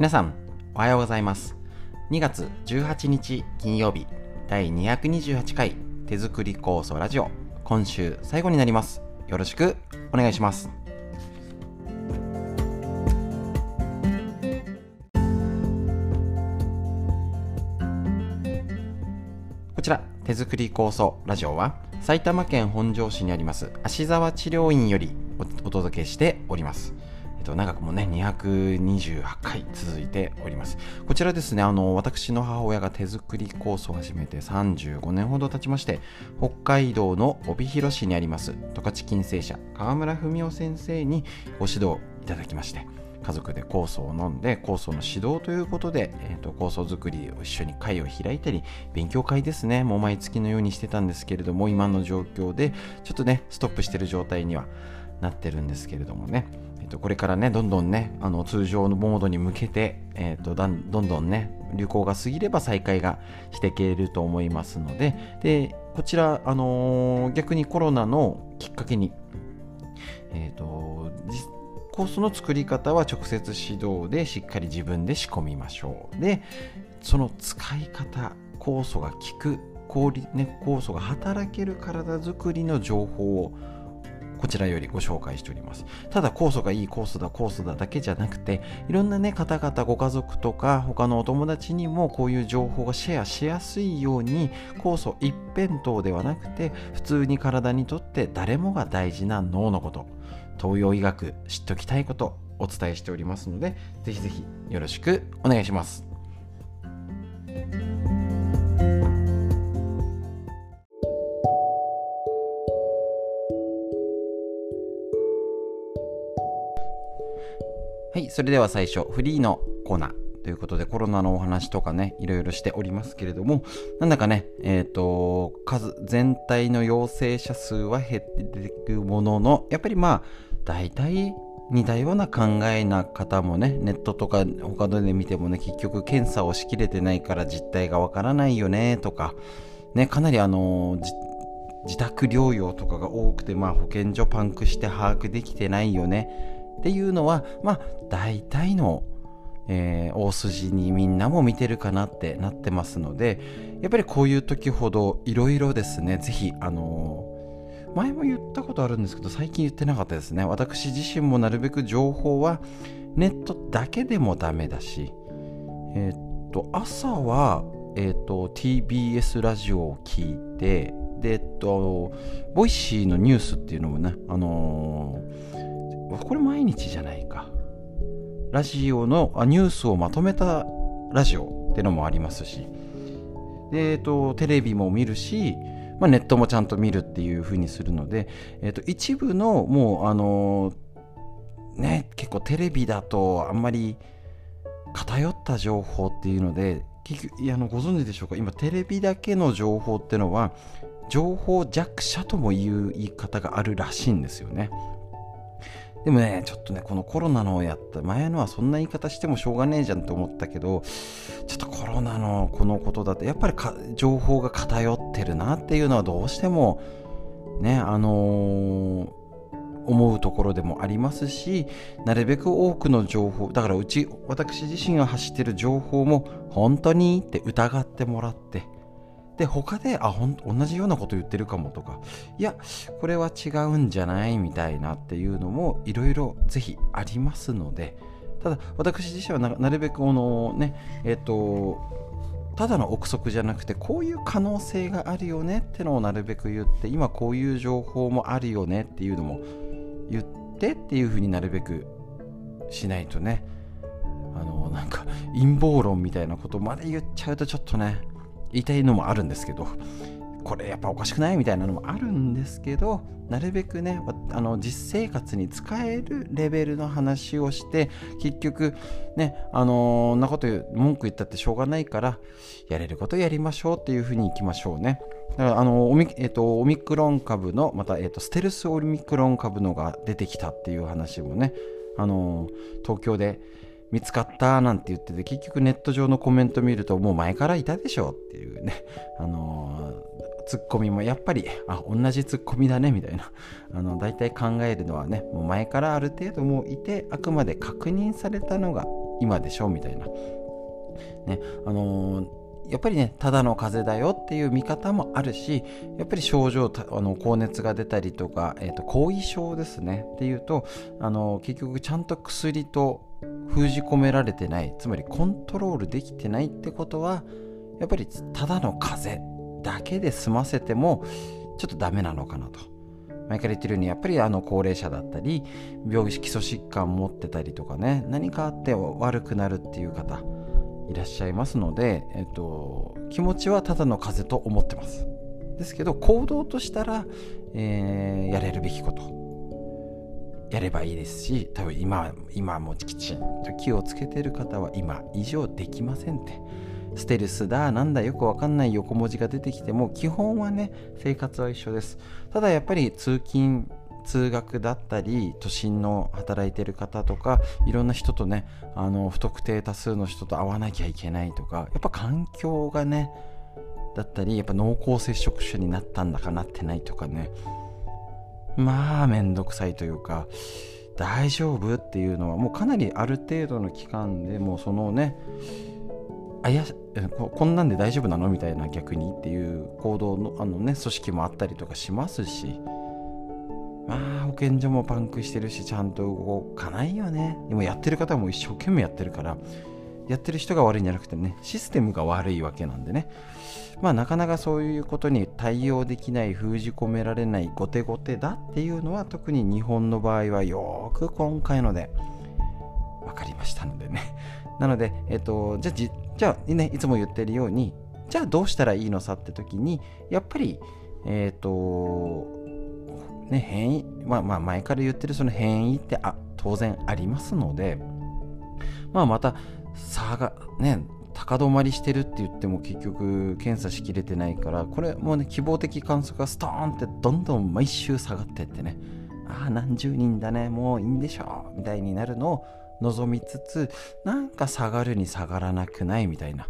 皆さん、おはようございます。2月18日金曜日、第228回手作り構想ラジオ、今週最後になります。よろしくお願いします。こちら、手作り構想ラジオは、埼玉県本庄市にあります芦沢治療院よりお届けしております。えっと、長くもね、228回続いております。こちらですね、あの、私の母親が手作りコースを始めて35年ほど経ちまして、北海道の帯広市にあります、十勝金星社、川村文夫先生にご指導いただきまして、家族で酵素を飲んで酵素の指導ということで、えーと、酵素作りを一緒に会を開いたり勉強会ですねもう毎月のようにしてたんですけれども今の状況でちょっとねストップしてる状態にはなってるんですけれどもね、と、これからねどんどんねあの通常のモードに向けて、えーと、どんどんね流行が過ぎれば再開がしていけると思いますのででこちら、あのー、逆にコロナのきっかけにえーとコースの作り方は直接指導でしっかり自分で仕込みましょう。で、その使い方、酵素が効く、氷ね、酵素が働ける体づくりの情報をこちらよりご紹介しております。ただ酵素がいい酵素だ酵素だだけじゃなくていろんなね方々ご家族とか他のお友達にもこういう情報がシェアしやすいように酵素一辺倒ではなくて普通に体にとって誰もが大事な脳のこと東洋医学知っておきたいことお伝えしておりますのでぜひぜひよろしくお願いします。はい、それでは最初、フリーのコーナー。ということでコロナのお話とかねいろいろしておりますけれどもなんだかねえっ、ー、と数全体の陽性者数は減っていくもののやっぱりまあ大体似たような考えな方もねネットとか他ので見てもね結局検査をしきれてないから実態がわからないよねとかねかなりあの自宅療養とかが多くて、まあ、保健所パンクして把握できてないよねっていうのはまあ大体のえー、大筋にみんなも見てるかなってなってますのでやっぱりこういう時ほどいろいろですね是非あのー、前も言ったことあるんですけど最近言ってなかったですね。私自身もなるべく情報はネットだけでもダメだしえー、っと朝は、えっと TBS ラジオを聞いてでえっと Voicy のニュースっていうのもねあのー、これ毎日じゃないか。ラジオのあニュースをまとめたラジオってのもありますし。で、えっと、テレビも見るし、まあ、ネットもちゃんと見るっていう風にするので、えっと、一部のもうあのね結構テレビだとあんまり偏った情報っていうので結局いやあのご存知でしょうか？今テレビだけの情報ってのは情報弱者ともいう言い方があるらしいんですよね。でもね、ちょっとね、このコロナのやった前のはそんな言い方してもしょうがねえじゃんと思ったけど、ちょっとコロナのこのことだと、やっぱり情報が偏ってるなっていうのはどうしても、ね、あのー、思うところでもありますし、なるべく多くの情報、だからうち、私自身が発してる情報も、本当にって疑ってもらって、で他であほん同じようなこと言ってるかもとか。いやこれは違うんじゃないみたいなっていうのもいろいろぜひありますので。ただ私自身はなるべくこのねえっ、ー、とただの憶測じゃなくてこういう可能性があるよねってのをなるべく言って今こういう情報もあるよねっていうのも言ってっていうふうになるべくしないとね。あのなんか陰謀論みたいなことまで言っちゃうとちょっとね言いたいのもあるんですけどこれやっぱおかしくない？みたいなのもあるんですけどなるべくねあの実生活に使えるレベルの話をして結局ねあのー、なこと文句言ったってしょうがないからやれることやりましょうっていうふうにいきましょうね。だからあのオミ,、えーと、オミクロン株のまた、えーと、ステルスオミクロン株のが出てきたっていう話もねあのー、東京で見つかったなんて言ってて結局ネット上のコメント見るともう前からいたでしょっていうね。あのー、ツッコミもやっぱりあ同じツッコミだねみたいな。あの大体考えるのはねもう前からある程度もういてあくまで確認されたのが今でしょみたいな。ねあのーやっぱりねただの風邪だよっていう見方もあるしやっぱり症状あの高熱が出たりとか、えーと、後遺症ですね。っていうとあの結局ちゃんと薬と封じ込められてない。つまりコントロールできてないってことはやっぱりただの風邪だけで済ませてもちょっとダメなのかなと。前から言ってるようにやっぱりあの高齢者だったり病気基礎疾患持ってたりとかね何かあって悪くなるっていう方いらっしゃいますので、えっと、気持ちはただの風邪と思ってます。ですけど行動としたら、えー、やれるべきこと。やればいいですし多分今今もきちんと気をつけてる方は今以上できませんって。ステルスだなんだよくわかんない横文字が出てきても基本はね生活は一緒です。ただやっぱり通勤通学だったり都心の働いてる方とかいろんな人とねあの不特定多数の人と会わなきゃいけないとかやっぱ環境がねだったりやっぱ濃厚接触者になったんだかなってないとかね。まあめんどくさいというか大丈夫っていうのはもうかなりある程度の期間でもうそのねあやこんなんで大丈夫なのみたいな逆にっていう行動のあのね組織もあったりとかしますしまあ保健所もパンクしてるしちゃんと動かないよね。でもやってる方も一生懸命やってるからやってる人が悪いんじゃなくてねシステムが悪いわけなんでね。まあなかなかそういうことに対応できない封じ込められない後手後手だっていうのは特に日本の場合はよく今回ので分かりましたのでね。なのでえっとじゃあじじゃあねいつも言ってるようにじゃあどうしたらいいのさって時にやっぱりえっ、とね、変異、まあ、まあ前から言ってるその変異ってあ当然ありますので、まあ、また差がね高止まりしてるって言っても結局検査しきれてないからこれもうね希望的観測がストーンってどんどん毎週下がってってねああ何十人だねもういいんでしょうみたいになるのを望みつつなんか下がるに下がらなくないみたいな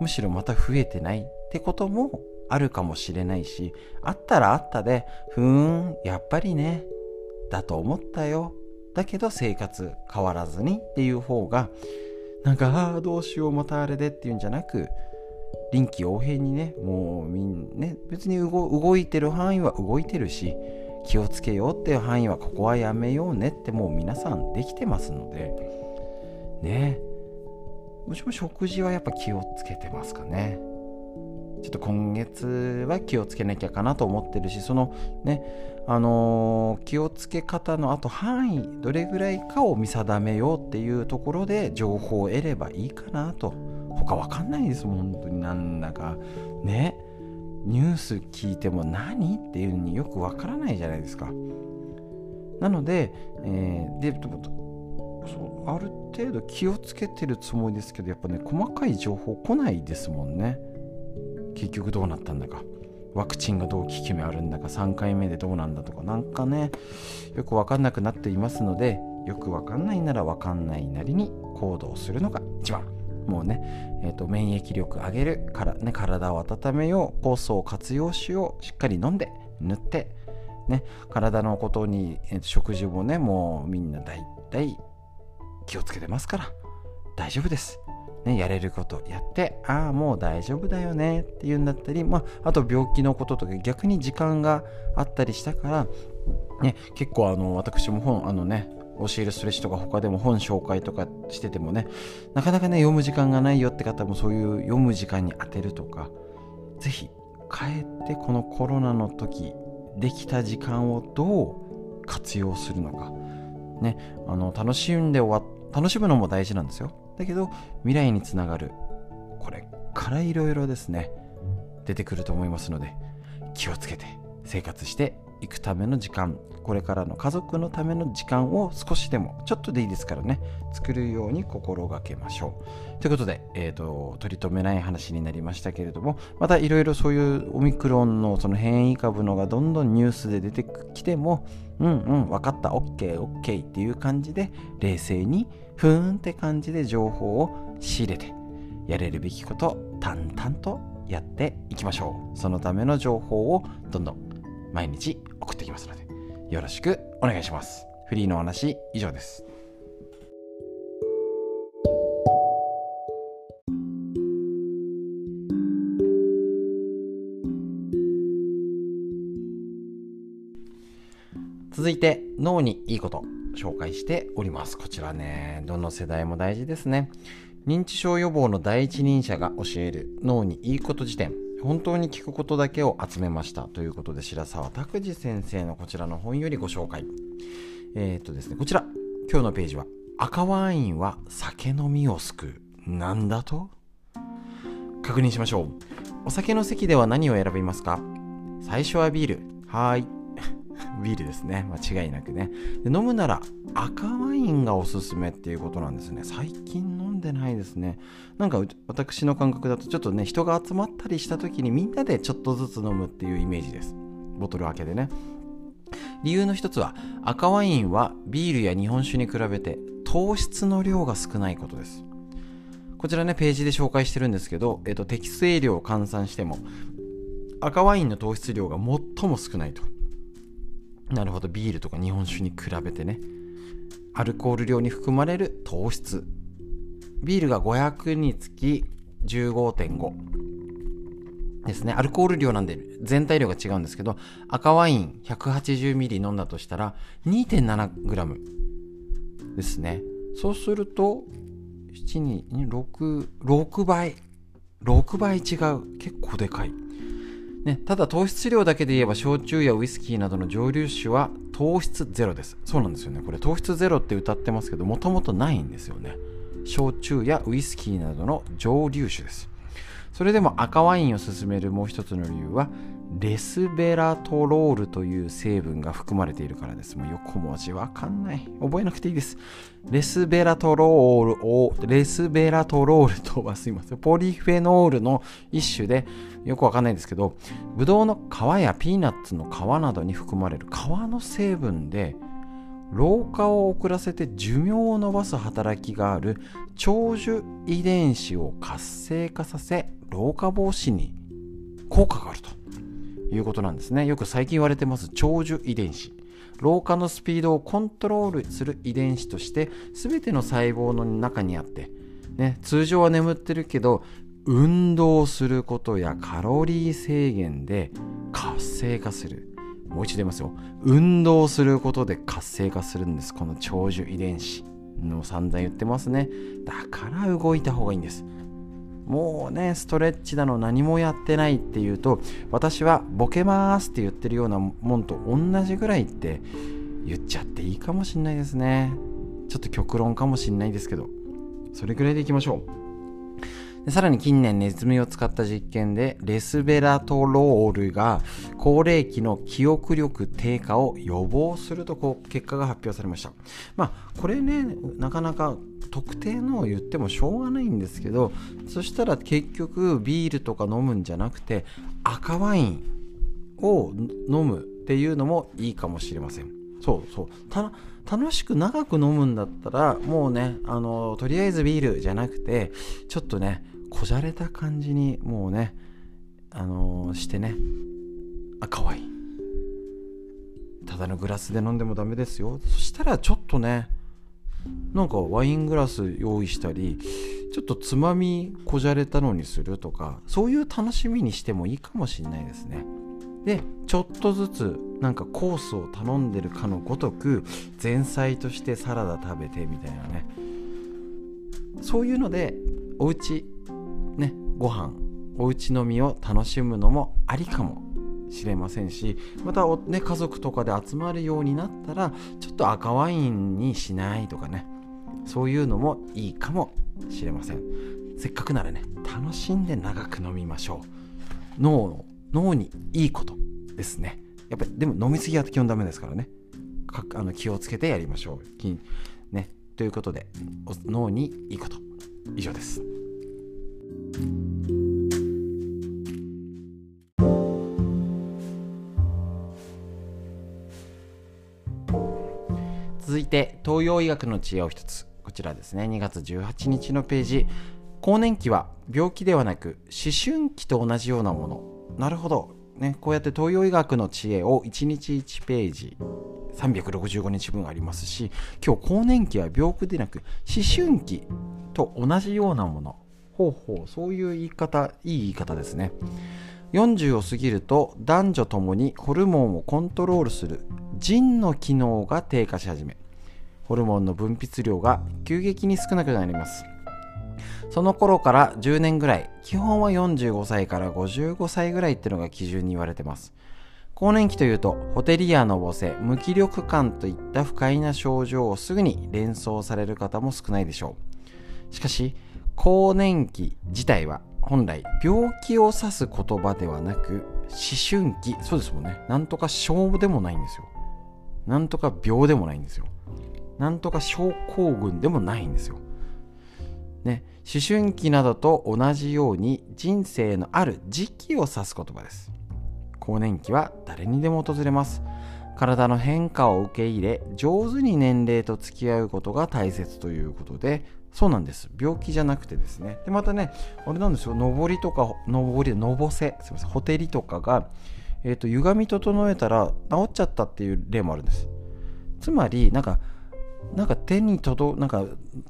むしろまた増えてないってこともあるかもしれないし、あったらあったで、ふーん、やっぱりね、だと思ったよ。だけど生活変わらずにっていう方が、なんか、ああ、どうしよう、またあれでっていうんじゃなく、臨機応変にね、もうみんね、別に動いてる範囲は動いてるし、気をつけようっていう範囲はここはやめようねってもう皆さんできてますので、ね。もちろん食事はやっぱ気をつけてますかね。ちょっと今月は気をつけなきゃかなと思ってるしそのねあのー、気をつけ方のあと範囲どれぐらいかを見定めようっていうところで情報を得ればいいかなと。他わかんないですもん本当になんだか。ね。ニュース聞いても何っていうのによくわからないじゃないですか。なので、えー、でそうある程度気をつけてるつもりですけどやっぱね細かい情報来ないですもんね。結局どうなったんだか。ワクチンがどう効き目あるんだか。3回目でどうなんだとか。なんかねよく分かんなくなっていますのでよく分かんないなら分かんないなりに行動するのが一番。もうね、えーと、免疫力上げるから、ね、体を温めよう酵素を活用しようしっかり飲んで塗ってね体のことに、えー、食事もねもうみんな大体気をつけてますから大丈夫です。ね、やれることやって、ああ、もう大丈夫だよねっていうんだったり、まあ、あと病気のこととか逆に時間があったりしたから、ね、結構あの、私も本、あのね、教えるストレッチとか他でも本紹介とかしててもね、なかなかね、読む時間がないよって方もそういう読む時間に当てるとか、ぜひ、かえってこのコロナの時、できた時間をどう活用するのか。ね、あの、楽しんで終わ楽しむのも大事なんですよ。だけど未来につながるこれからいろいろですね出てくると思いますので気をつけて生活していくための時間これからの家族のための時間を少しでもちょっとでいいですからね作るように心がけましょう。ということで、えーと、取り留めない話になりましたけれどもまたいろいろそういうオミクロンのその変異株のがどんどんニュースで出てきてもうんうん分かった OKOK っていう感じで冷静にふーんって感じで情報を仕入れてやれるべきこと淡々とやっていきましょう。そのための情報をどんどん毎日送ってきますので、よろしくお願いします。フリーのお話、以上です。続いて脳にいいこと紹介しております。こちらね、どの世代も大事ですね。認知症予防の第一人者が教える脳にいいこと辞典本当に聞くことだけを集めましたということで白沢拓司先生のこちらの本よりご紹介。えっ、とですねこちら。今日のページは赤ワインは酒飲みを救う。なんだと？確認しましょう。お酒の席では何を選びますか？最初はビール。はーい。ビールですね。間違いなくね。で飲むなら赤ワインがおすすめっていうことなんですね。最近飲んでないですね。なんか私の感覚だとちょっとね人が集まったりした時にみんなでちょっとずつ飲むっていうイメージです。ボトル開けでね。理由の一つは赤ワインはビールや日本酒に比べて糖質の量が少ないことです。こちらねページで紹介してるんですけど、えっと、適正量を換算しても赤ワインの糖質量が最も少ないと。なるほど。ビールとか日本酒に比べてね。アルコール量に含まれる糖質。ビールが500につき15.5ですね。アルコール量なんで全体量が違うんですけど赤ワイン 180ml 飲んだとしたら 2.7g ですね。そうすると726 6倍6倍違う。結構でかい。ね、ただ糖質量だけで言えば焼酎やウイスキーなどの蒸留酒は糖質ゼロです。そうなんですよね。これ糖質ゼロって歌ってますけどもともとないんですよね。焼酎やウイスキーなどの蒸留酒です。それでも赤ワインを勧めるもう一つの理由はレスベラトロールという成分が含まれているからです。もう横文字わかんない。覚えなくていいです。レスベラトロールを、レスベラトロールとはすいません。ポリフェノールの一種で、よくわかんないんですけど、ブドウの皮やピーナッツの皮などに含まれる皮の成分で、老化を遅らせて寿命を延ばす働きがある長寿遺伝子を活性化させ老化防止に効果があると。いうことなんですね。よく最近言われてます長寿遺伝子。老化のスピードをコントロールする遺伝子として全ての細胞の中にあって、ね、通常は眠ってるけど運動することやカロリー制限で活性化する。もう一度言いますよ。運動することで活性化するんです。この長寿遺伝子の散々言ってますね。だから動いた方がいいんです。もうねストレッチだの何もやってないっていうと私はボケますって言ってるようなもんと同じぐらいって言っちゃっていいかもしんないですね。ちょっと極論かもしんないですけどそれぐらいでいきましょう。でさらに近年ネズミを使った実験でレスベラトロールが高齢期の記憶力低下を予防するとこう結果が発表されました。まあこれねなかなか特定のを言ってもしょうがないんですけどそしたら結局ビールとか飲むんじゃなくて赤ワインを飲むっていうのもいいかもしれません。そうそう。楽しく長く飲むんだったらもうねあのとりあえずビールじゃなくてちょっとねこじゃれた感じにもうねあのー、してね。赤ワインただのグラスで飲んでもダメですよ。そしたらちょっとねなんかワイングラス用意したりちょっとつまみこじゃれたのにするとかそういう楽しみにしてもいいかもしれないですね。でちょっとずつなんかコースを頼んでるかのごとく前菜としてサラダ食べてみたいなね。そういうのでおうちねご飯おうち飲みを楽しむのもありかもしれませんしまた、ね、家族とかで集まるようになったらちょっと赤ワインにしないとかね。そういうのもいいかもしれません。せっかくならね楽しんで長く飲みましょう。脳脳にいいことですね。やっぱりでも飲みすぎは基本ダメですからね。かあの気をつけてやりましょう。ね。ということで脳にいいこと。以上です。続いて東洋医学の知恵を一つこちらですね。2月18日のページ。更年期は病気ではなく思春期と同じようなもの。なるほど、ね、こうやって東洋医学の知恵を1日1ページ365日分ありますし今日更年期は病気でなく思春期と同じようなもの。ほうほうそういう言い方いい言い方ですね。40を過ぎると男女ともにホルモンをコントロールする腎の機能が低下し始めホルモンの分泌量が急激に少なくなります。その頃から10年ぐらい基本は45歳から55歳ぐらいっていうのが基準に言われてます。更年期というとホテリアのぼせ無気力感といった不快な症状をすぐに連想される方も少ないでしょう。しかし更年期自体は本来病気を指す言葉ではなく思春期そうですもんね。なんとか症でもないんですよ。なんとか病でもないんですよ。なんとか症候群でもないんですよ。ね。思春期などと同じように人生のある時期を指す言葉です。更年期は誰にでも訪れます。体の変化を受け入れ上手に年齢と付き合うことが大切ということでそうなんです。病気じゃなくてですね。でまたねあれなんですよ。上りとか上りのぼせ。すいません。ほてりとかが、えーと、歪み整えたら治っちゃったっていう例もあるんです。つまりなんかなんか手に届なんか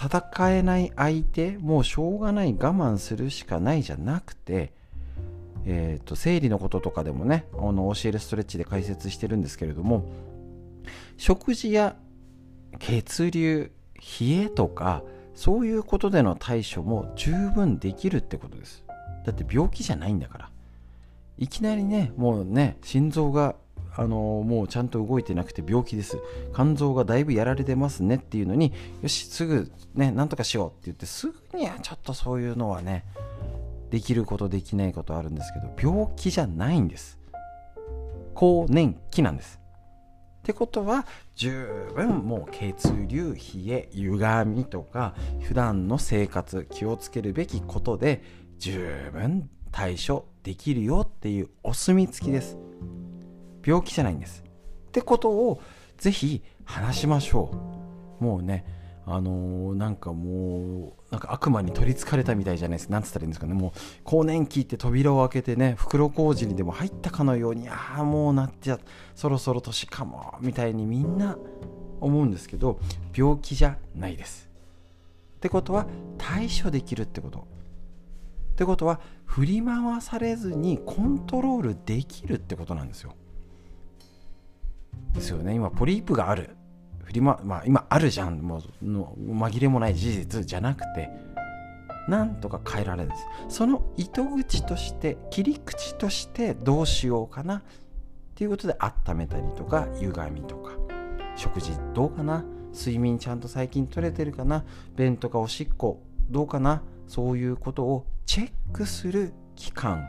戦えない相手もうしょうがない我慢するしかないじゃなくてえーと、生理のこととかでもねあの教えるストレッチで解説してるんですけれども食事や血流冷えとかそういうことでの対処も十分できるってことです。だって病気じゃないんだから。いきなりねもうね心臓があのもうちゃんと動いてなくて病気です。肝臓がだいぶやられてますねっていうのによしすぐねなんとかしようって言ってすぐにはちょっとそういうのはねできることできないことあるんですけど病気じゃないんです。更年期なんです。ってことは十分もう血流冷え歪みとか普段の生活気をつけるべきことで十分対処できるよっていうお墨付きです。病気じゃないんです。ってことをぜひ話しましょう。もうねあのー、なんかもうなんか悪魔に取りつかれたみたいじゃないですか。なんつったらいいんですかね。もう更年期って扉を開けてね袋小路にでも入ったかのようにああもうなっちゃそろそろ年かもみたいにみんな思うんですけど病気じゃないです。ってことは対処できるってこと。ってことは振り回されずにコントロールできるってことなんですよ。ですよね。今ポリープがある。振りま、まあ今あるじゃん、もうの紛れもない事実じゃなくて、なんとか変えられるんです。その糸口として、切り口としてどうしようかな。っていうことで温めたりとか、歪みとか、食事どうかな。睡眠ちゃんと最近取れてるかな。便とかおしっこどうかな。そういうことをチェックする期間。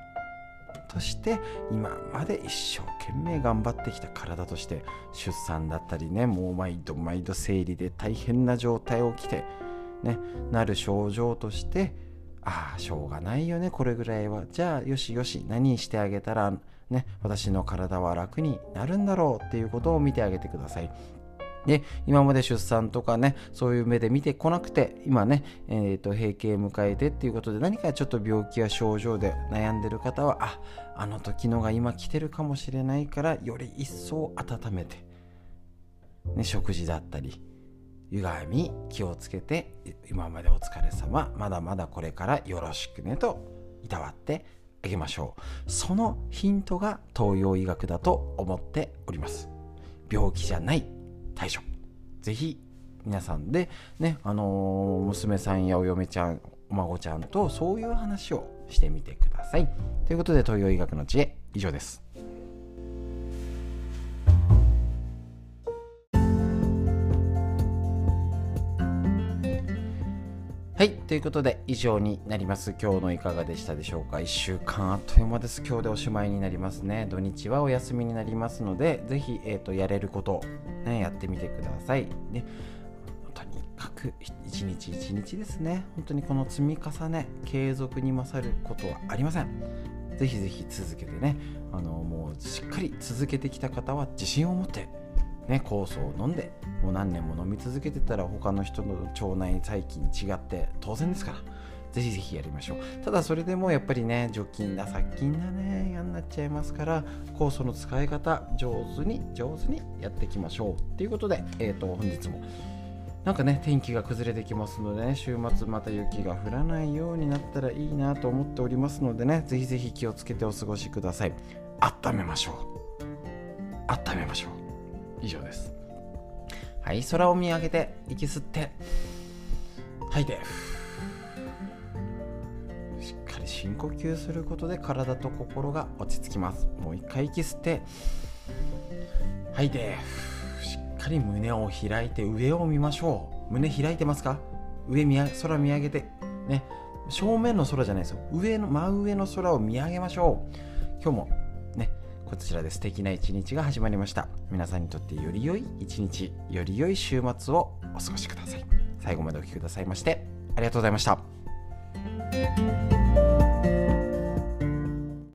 として今まで一生懸命頑張ってきた体として出産だったりねもう毎度毎度生理で大変な状態をきてねなる症状としてああしょうがないよねこれぐらいは。じゃあよしよし何してあげたらね私の体は楽になるんだろうっていうことを見てあげてください。で、今まで出産とかね、そういう目で見てこなくて、今ね、えー、と、閉経迎えてっていうことで、何かちょっと病気や症状で悩んでる方は、あ、あの時のが今来てるかもしれないから、より一層温めて、ね、食事だったり、歪み気をつけて、今までお疲れ様、まだまだこれからよろしくねと、いたわってあげましょう。そのヒントが東洋医学だと思っております。病気じゃない対処ぜひ皆さんでねあのー、娘さんやお嫁ちゃんお孫ちゃんとそういう話をしてみてください。ということで東洋医学の知恵以上です。はい。ということで、以上になります。今日のいかがでしたでしょうか ?1 週間あっという間です。今日でおしまいになりますね。土日はお休みになりますので、ぜひ、え、ー、と、やれること、ね、やってみてください。で、とにかく、一日一日ですね。本当にこの積み重ね、継続に勝ることはありません。ぜひぜひ続けてね、あの、もうしっかり続けてきた方は自信を持ってね、酵素を飲んでもう何年も飲み続けてたら他の人の腸内細菌違って当然ですから。ぜひぜひやりましょう。ただそれでもやっぱりね除菌だ殺菌だね嫌になっちゃいますから酵素の使い方上手に上手にやっていきましょう。ということで、えーと、本日も。なんかね天気が崩れてきますのでね週末また雪が降らないようになったらいいなと思っておりますのでねぜひぜひ気をつけてお過ごしください。温めましょう。温めましょう。以上です。はい空を見上げて息吸って吐いて。しっかり深呼吸することで体と心が落ち着きます。もう一回息吸って吐いて。しっかり胸を開いて上を見ましょう。胸開いてますか？上見空見上げて。ね。正面の空じゃないですよ。上の真上の空を見上げましょう。今日もこちらで素敵な一日が始まりました。皆さんにとってより良い一日より良い週末をお過ごしください。最後までお聴きくださいましてありがとうございました。